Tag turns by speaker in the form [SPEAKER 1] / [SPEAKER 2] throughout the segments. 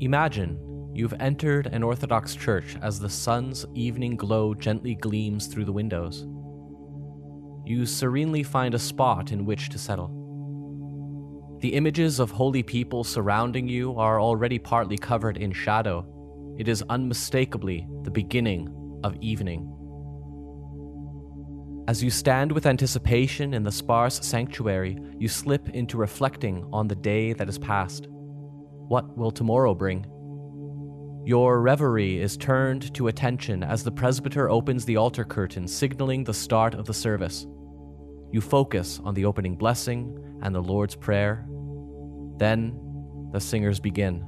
[SPEAKER 1] Imagine you've entered an Orthodox church as the sun's evening glow gently gleams through the windows. You serenely find a spot in which to settle. The images of holy people surrounding you are already partly covered in shadow. It is unmistakably the beginning of evening. As you stand with anticipation in the sparse sanctuary, you slip into reflecting on the day that is past. What will tomorrow bring? Your reverie is turned to attention as the presbyter opens the altar curtain, signaling the start of the service. You focus on the opening blessing and the Lord's Prayer. Then the singers begin.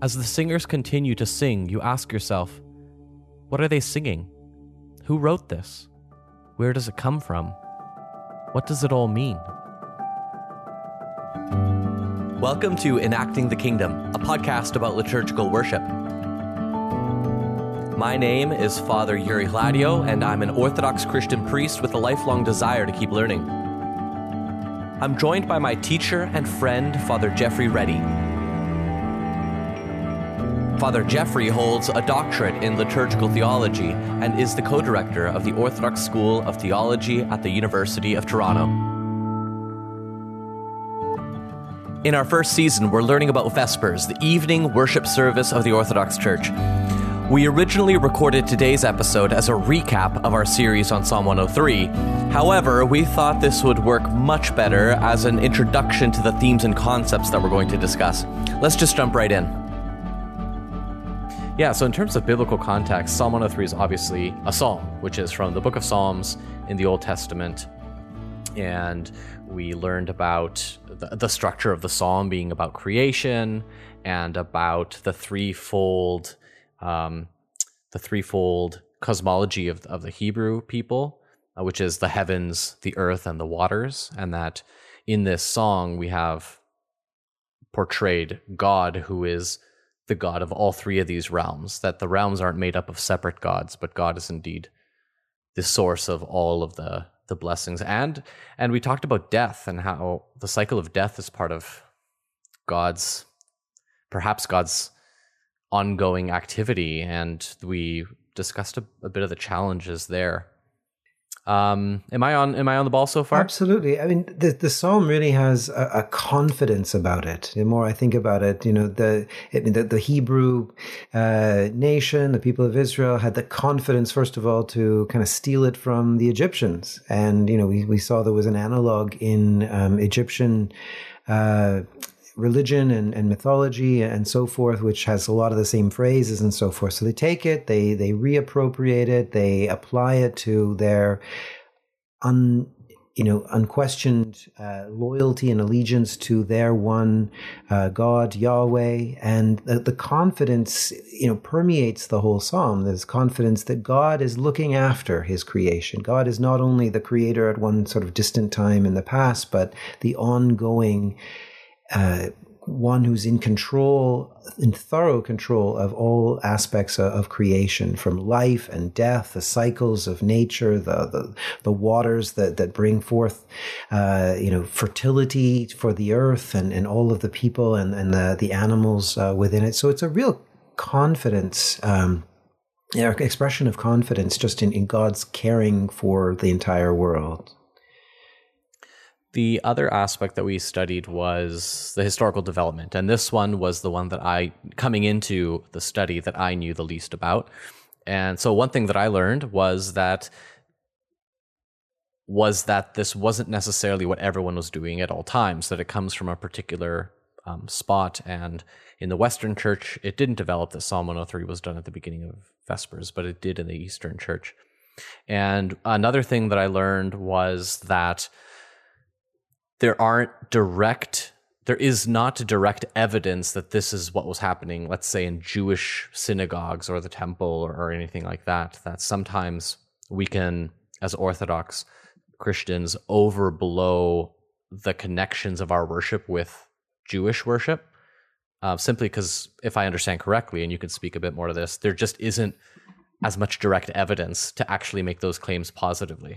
[SPEAKER 1] As the singers continue to sing, you ask yourself, what are they singing? Who wrote this? Where does it come from? What does it all mean? Welcome to Enacting the Kingdom, a podcast about liturgical worship. My name is Father Yuri Hladio, and I'm an Orthodox Christian priest with a lifelong desire to keep learning. I'm joined by my teacher and friend, Father Geoffrey Ready. Father Geoffrey holds a doctorate in liturgical theology and is the co director of the Orthodox School of Theology at the University of Toronto. In our first season, we're learning about Vespers, the evening worship service of the Orthodox Church. We originally recorded today's episode as a recap of our series on Psalm 103. However, we thought this would work much better as an introduction to the themes and concepts that we're going to discuss. Let's just jump right in. Yeah, so in terms of biblical context, Psalm 103 is obviously a psalm, which is from the book of Psalms in the Old Testament. And we learned about the, the structure of the psalm being about creation and about the threefold, um, the threefold cosmology of, of the Hebrew people, uh, which is the heavens, the earth, and the waters. And that in this song, we have portrayed God, who is the God of all three of these realms, that the realms aren't made up of separate gods, but God is indeed the source of all of the the blessings. And and we talked about death and how the cycle of death is part of God's perhaps God's ongoing activity. And we discussed a, a bit of the challenges there. Um, am I on? Am I on the ball so far?
[SPEAKER 2] Absolutely. I mean, the the psalm really has a, a confidence about it. The more I think about it, you know, the I mean, the, the Hebrew uh, nation, the people of Israel, had the confidence, first of all, to kind of steal it from the Egyptians, and you know, we we saw there was an analog in um, Egyptian. Uh, religion and, and mythology and so forth, which has a lot of the same phrases and so forth. So they take it, they they reappropriate it, they apply it to their un you know unquestioned uh, loyalty and allegiance to their one uh, God Yahweh, and the, the confidence you know permeates the whole psalm. There's confidence that God is looking after His creation. God is not only the creator at one sort of distant time in the past, but the ongoing uh, one who's in control, in thorough control of all aspects of, of, creation, from life and death, the cycles of nature, the the, the waters that that bring forth, uh, you know, fertility for the earth and, and all of the people and and the the animals uh, within it. So it's a real confidence. Um, expression of confidence just in, in God's caring for the entire world.
[SPEAKER 1] The other aspect that we studied was the historical development. And this one was the one that I, coming into the study, that I knew the least about. And so one thing that I learned was that was that this wasn't necessarily what everyone was doing at all times, that it comes from a particular um, spot. And in the Western Church, it didn't develop that Psalm 103 was done at the beginning of Vespers, but it did in the Eastern Church. And another thing that I learned was that there aren't direct there is not direct evidence that this is what was happening let's say in jewish synagogues or the temple or, or anything like that that sometimes we can as orthodox christians overblow the connections of our worship with jewish worship uh, simply because if i understand correctly and you can speak a bit more to this there just isn't as much direct evidence to actually make those claims positively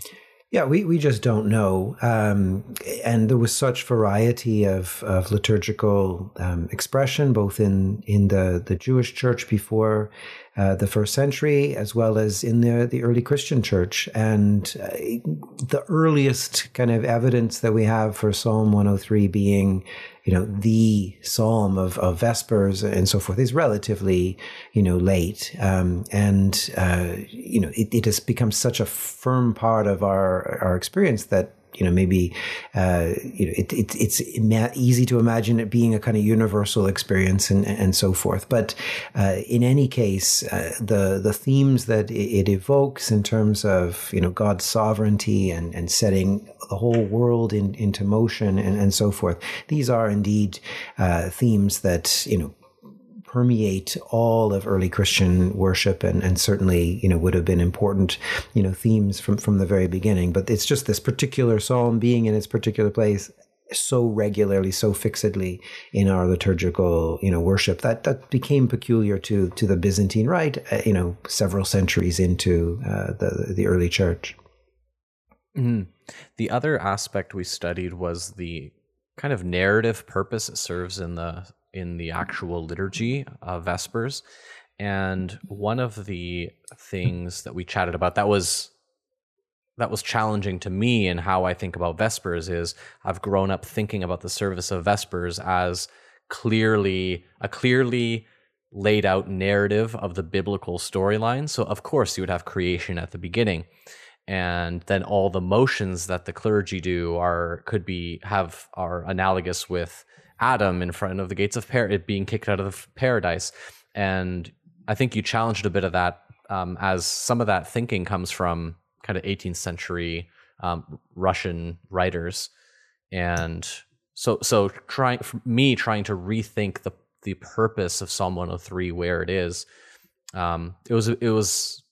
[SPEAKER 2] yeah, we, we just don't know. Um, and there was such variety of, of liturgical um, expression, both in, in the, the Jewish church before uh, the first century, as well as in the, the early Christian church. And uh, the earliest kind of evidence that we have for Psalm 103 being you know, the psalm of, of Vespers and so forth is relatively, you know, late. Um, and, uh, you know, it, it has become such a firm part of our, our experience that you know maybe uh, you know it, it, it's easy to imagine it being a kind of universal experience and and so forth. But uh, in any case, uh, the the themes that it evokes in terms of you know God's sovereignty and and setting the whole world in, into motion and, and so forth. These are indeed uh, themes that you know permeate all of early Christian worship and, and certainly, you know, would have been important, you know, themes from, from the very beginning. But it's just this particular psalm being in its particular place so regularly, so fixedly in our liturgical, you know, worship that that became peculiar to to the Byzantine Rite, uh, you know, several centuries into uh, the the early church.
[SPEAKER 1] Mm. The other aspect we studied was the kind of narrative purpose it serves in the in the actual liturgy of Vespers. And one of the things that we chatted about that was that was challenging to me and how I think about Vespers is I've grown up thinking about the service of Vespers as clearly a clearly laid out narrative of the biblical storyline. So of course you would have creation at the beginning and then all the motions that the clergy do are could be have are analogous with Adam in front of the gates of par- being kicked out of paradise. And I think you challenged a bit of that um, as some of that thinking comes from kind of 18th century um, Russian writers. And so, so trying me trying to rethink the the purpose of Psalm 103 where it is, um, it was it was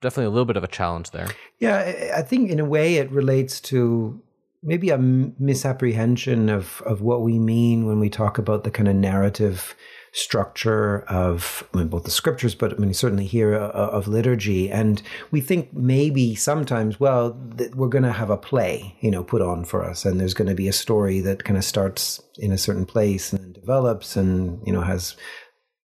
[SPEAKER 1] definitely a little bit of a challenge there.
[SPEAKER 2] Yeah, I think in a way it relates to maybe a misapprehension of of what we mean when we talk about the kind of narrative structure of I mean, both the scriptures, but I mean certainly here uh, uh of liturgy, and we think maybe sometimes, well, that we're going to have a play, you know, put on for us, and there's going to be a story that kind of starts in a certain place and develops, and you know has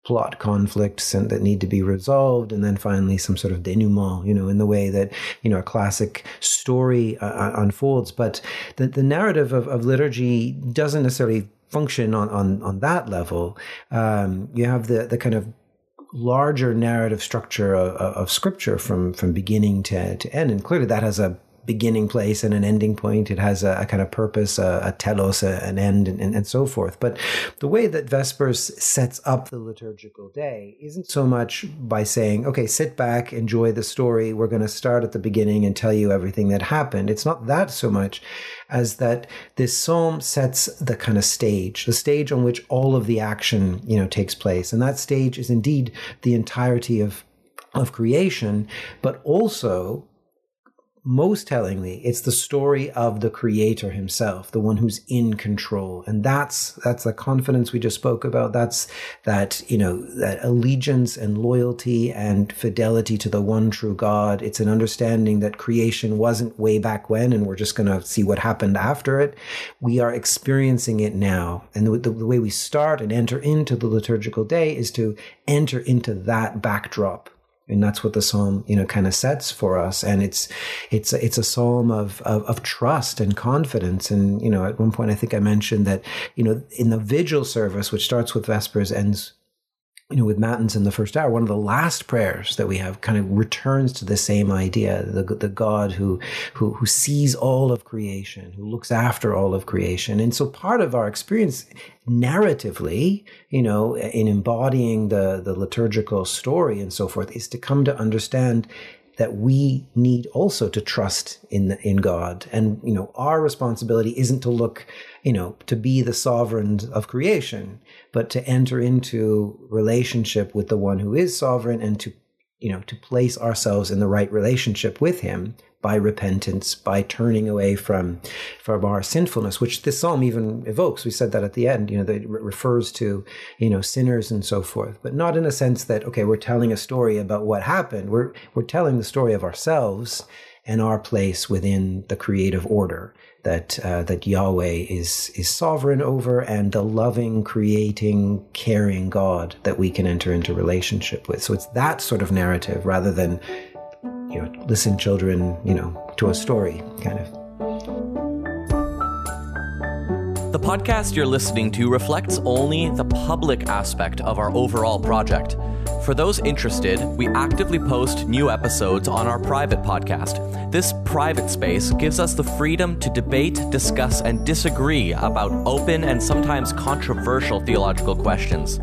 [SPEAKER 2] plot conflicts and that need to be resolved and then finally some sort of denouement you know in the way that you know a classic story uh, uh, unfolds. But the, the narrative of, of liturgy doesn't necessarily function on on, on that level. Um, you have the the kind of larger narrative structure of, of, scripture from from beginning to, to end and clearly that has a beginning place and an ending point. It has a, a kind of purpose, a, a telos, a, an end, and, and, and, so forth. But the way that Vespers sets up the liturgical day isn't so much by saying, okay, sit back, enjoy the story. We're going to start at the beginning and tell you everything that happened. It's not that so much as that this psalm sets the kind of stage, the stage on which all of the action, you know, takes place. And that stage is indeed the entirety of of creation, but also most tellingly, it's the story of the creator himself, the one who's in control. And that's, that's the confidence we just spoke about. That's that, you know, that allegiance and loyalty and fidelity to the one true God. It's an understanding that creation wasn't way back when and we're just going to see what happened after it. We are experiencing it now. And the, the, the way we start and enter into the liturgical day is to enter into that backdrop and that's what the psalm you know kind of sets for us. And it's it's it's a psalm of, of, of trust and confidence. And you know at one point i think i mentioned that you know in the vigil service which starts with vespers ends you know, with Matins in the first hour, one of the last prayers that we have kind of returns to the same idea, the, the God who, who, who sees all of creation, who looks after all of creation. And so part of our experience narratively, you know, in embodying the, the liturgical story and so forth is to come to understand that we need also to trust in in God. And you know, our responsibility isn't to look, you know, to be the sovereign of creation, but to enter into relationship with the one who is sovereign and to you know, to place ourselves in the right relationship with him by repentance, by turning away from from our sinfulness, which this psalm even evokes. We said that at the end, you know, that it refers to, you know, sinners and so forth, but not in a sense that okay, we're telling a story about what happened. We're we're telling the story of ourselves and our place within the creative order that uh, that Yahweh is is sovereign over and the loving, creating, caring God that we can enter into relationship with. So it's that sort of narrative rather than you know, listen, children, you know, to a story, kind of.
[SPEAKER 1] The podcast you're listening to reflects only the public aspect of our overall project. For those interested, we actively post new episodes on our private podcast. This private space gives us the freedom to debate, discuss, and disagree about open and sometimes controversial theological questions.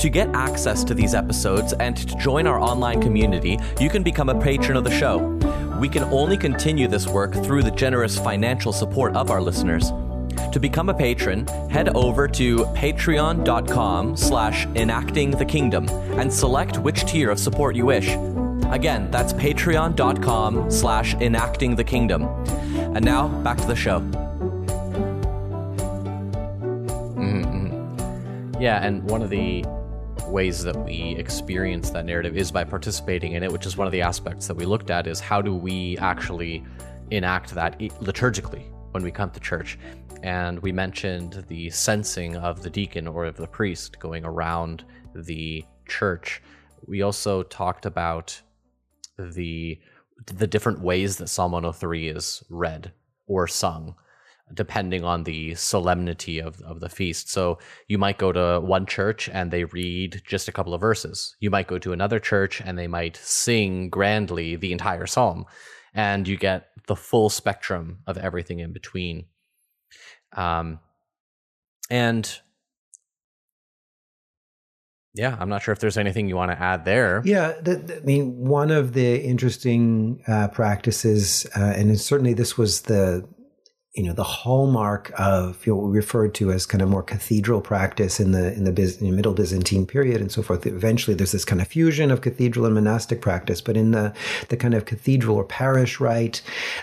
[SPEAKER 1] To get access to these episodes and to join our online community, you can become a patron of the show. We can only continue this work through the generous financial support of our listeners. To become a patron, head over to patreon.com slash enacting the kingdom and select which tier of support you wish. Again, that's patreon.com slash enacting the kingdom. And now, back to the show. Mm-hmm. Yeah, and one of the ways that we experience that narrative is by participating in it, which is one of the aspects that we looked at is how do we actually enact that liturgically when we come to church. And we mentioned the censing of the deacon or of the priest going around the church. We also talked about the the different ways that Psalm 103 is read or sung depending on the solemnity of, of the feast. So you might go to one church and they read just a couple of verses. You might go to another church and they might sing grandly the entire psalm. And you get the full spectrum of everything in between. Um, and yeah, I'm not sure if there's anything you want to add there.
[SPEAKER 2] Yeah, I mean, one of the interesting uh, practices, uh, and certainly this was the you know the hallmark of you know, what we referred to as kind of more cathedral practice in the in the, in middle Byzantine period and so forth. Eventually, there's this kind of fusion of cathedral and monastic practice, but in the the kind of cathedral or parish rite,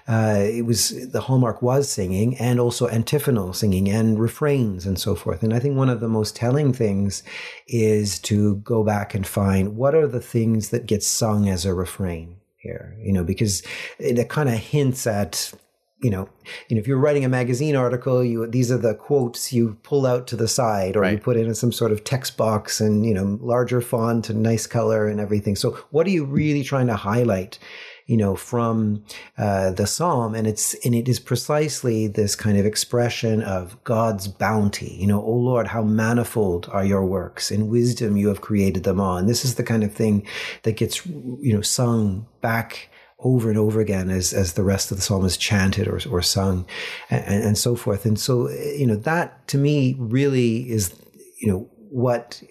[SPEAKER 2] uh, it was the hallmark was singing and also antiphonal singing and refrains and so forth. And I think one of the most telling things is to go back and find what are the things that get sung as a refrain here, you know, because it kind of hints at you know, you know, if you're writing a magazine article, you these are the quotes you pull out to the side, or right. you put in some sort of text box and you know, larger font and nice color and everything. So, what are you really trying to highlight? You know, from uh, the psalm, and it's and it is precisely this kind of expression of God's bounty. You know, oh Lord, how manifold are your works! In wisdom you have created them all. And this is the kind of thing that gets you know sung back over and over again as, as the rest of the psalm is chanted or, or sung and, and so forth. And so, you know, that to me really is, you know, what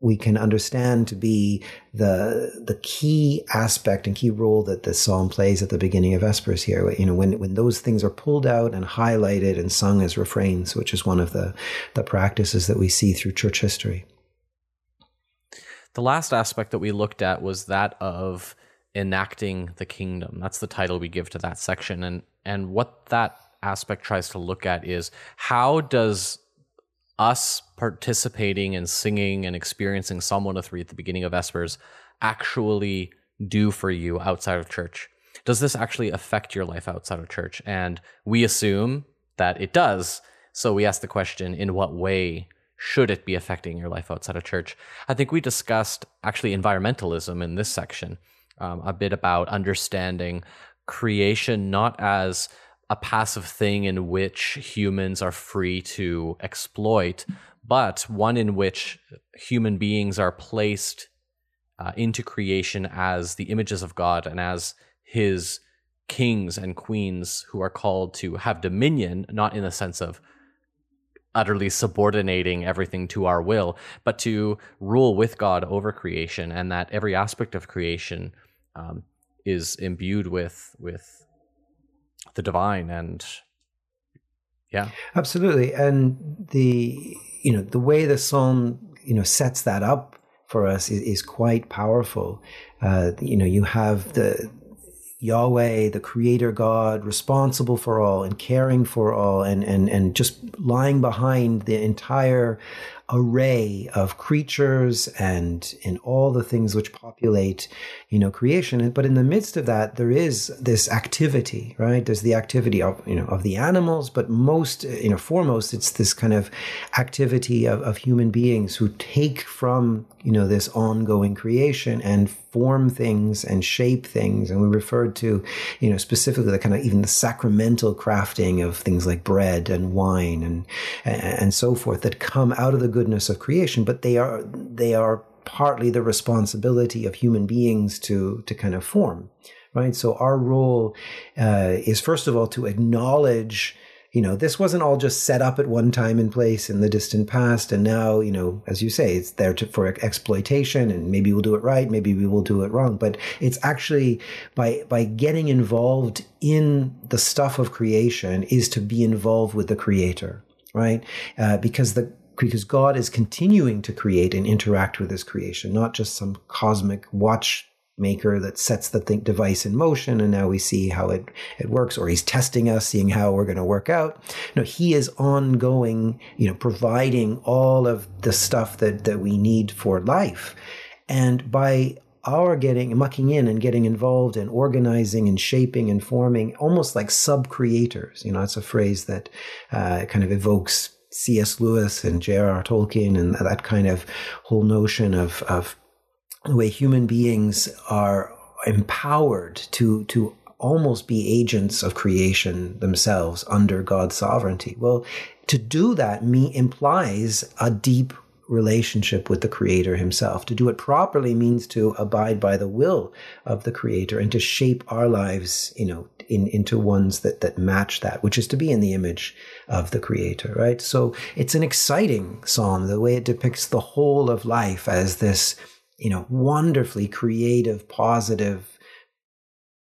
[SPEAKER 2] we can understand to be the the key aspect and key role that the psalm plays at the beginning of Vespers here. You know, when when those things are pulled out and highlighted and sung as refrains, which is one of the the practices that we see through church history.
[SPEAKER 1] The last aspect that we looked at was that of enacting the kingdom. That's the title we give to that section. And and what that aspect tries to look at is how does us participating and singing and experiencing Psalm 103 at the beginning of Vespers actually do for you outside of church? Does this actually affect your life outside of church? And we assume that it does. So we ask the question in what way should it be affecting your life outside of church? I think we discussed actually environmentalism in this section um, a bit about understanding creation not as a passive thing in which humans are free to exploit, but one in which human beings are placed uh, into creation as the images of God and as his kings and queens who are called to have dominion, not in the sense of utterly subordinating everything to our will, but to rule with God over creation, and that every aspect of creation um, is imbued with with the divine and yeah.
[SPEAKER 2] Absolutely. And the you know the way the psalm you know sets that up for us is, is quite powerful. Uh, you know you have the Yahweh, the creator God, responsible for all and caring for all and, and, and just lying behind the entire array of creatures and in all the things which populate, you know, creation. But in the midst of that, there is this activity, right? There's the activity of, you know, of the animals, but most, uh, you know, foremost, it's this kind of activity of, of human beings who take from, you know, this ongoing creation and form things and shape things. And we referred to, you know, specifically the kind of even the sacramental crafting of things like bread and wine and, and so forth that come out of the goodness of creation, but they are, they are partly the responsibility of human beings to, to kind of form. Right. So our role uh, is first of all to acknowledge you know, this wasn't all just set up at one time and place in the distant past. And now, you know, as you say, it's there to, for exploitation and maybe we'll do it right. Maybe we will do it wrong. But it's actually by, by getting involved in the stuff of creation is to be involved with the creator, right? Uh, because the, because God is continuing to create and interact with his creation, not just some cosmic watch maker that sets the think device in motion and now we see how it, it works or he's testing us seeing how we're going to work out no he is ongoing you know providing all of the stuff that that we need for life and by our getting mucking in and getting involved and organizing and shaping and forming almost like sub creators you know it's a phrase that uh, kind of evokes C.S. Lewis and J.R.R. Tolkien and that kind of whole notion of, of the way human beings are empowered to to almost be agents of creation themselves under God's sovereignty. Well, to do that me implies a deep relationship with the creator himself. To do it properly means to abide by the will of the creator and to shape our lives, you know, in, into ones that, that match that, which is to be in the image of the creator, right? So it's an exciting psalm, the way it depicts the whole of life as this you know, wonderfully creative, positive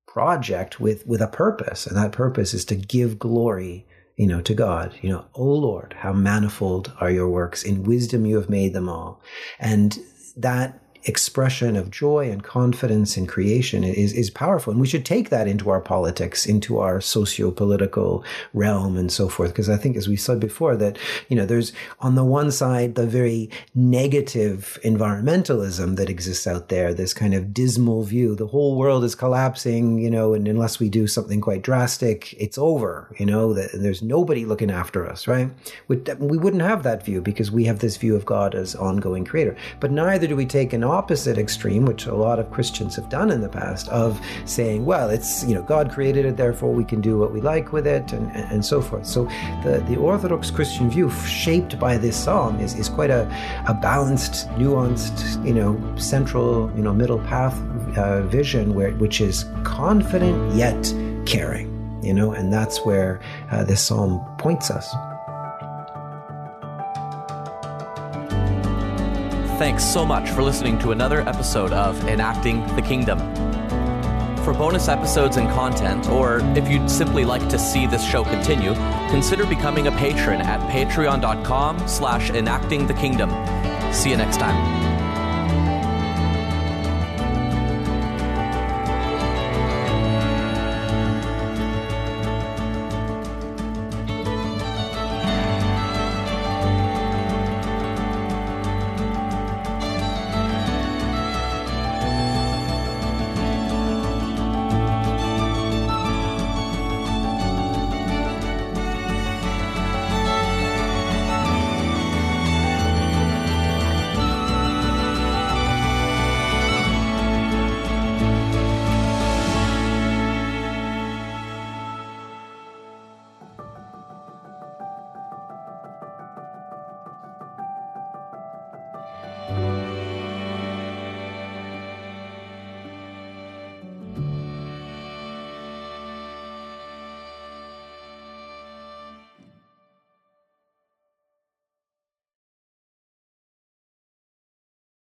[SPEAKER 2] project with, with a purpose. And that purpose is to give glory, you know, to God. You know, O Lord, how manifold are your works. In wisdom you have made them all. And that expression of joy and confidence in creation is, is powerful. And we should take that into our politics, into our socio-political realm and so forth. Because I think, as we said before, that, you know, there's on the one side, the very negative environmentalism that exists out there, this kind of dismal view. The whole world is collapsing, you know, and unless we do something quite drastic, it's over, you know, that there's nobody looking after us, right? We, we wouldn't have that view because we have this view of God as ongoing creator. But neither do we take an opposite extreme, which a lot of Christians have done in the past, of saying, well, it's, you know, God created it, therefore we can do what we like with it, and, and so forth. So the, the Orthodox Christian view, shaped by this psalm, is, is quite a, a balanced, nuanced, you know, central, you know, middle path uh, vision, where, which is confident yet caring, you know, and that's where uh, this psalm points us.
[SPEAKER 1] Thanks so much for listening to another episode of Enacting the Kingdom. For bonus episodes and content, or if you'd simply like to see this show continue, consider becoming a patron at patreon.com slash enacting the kingdom. See you next time.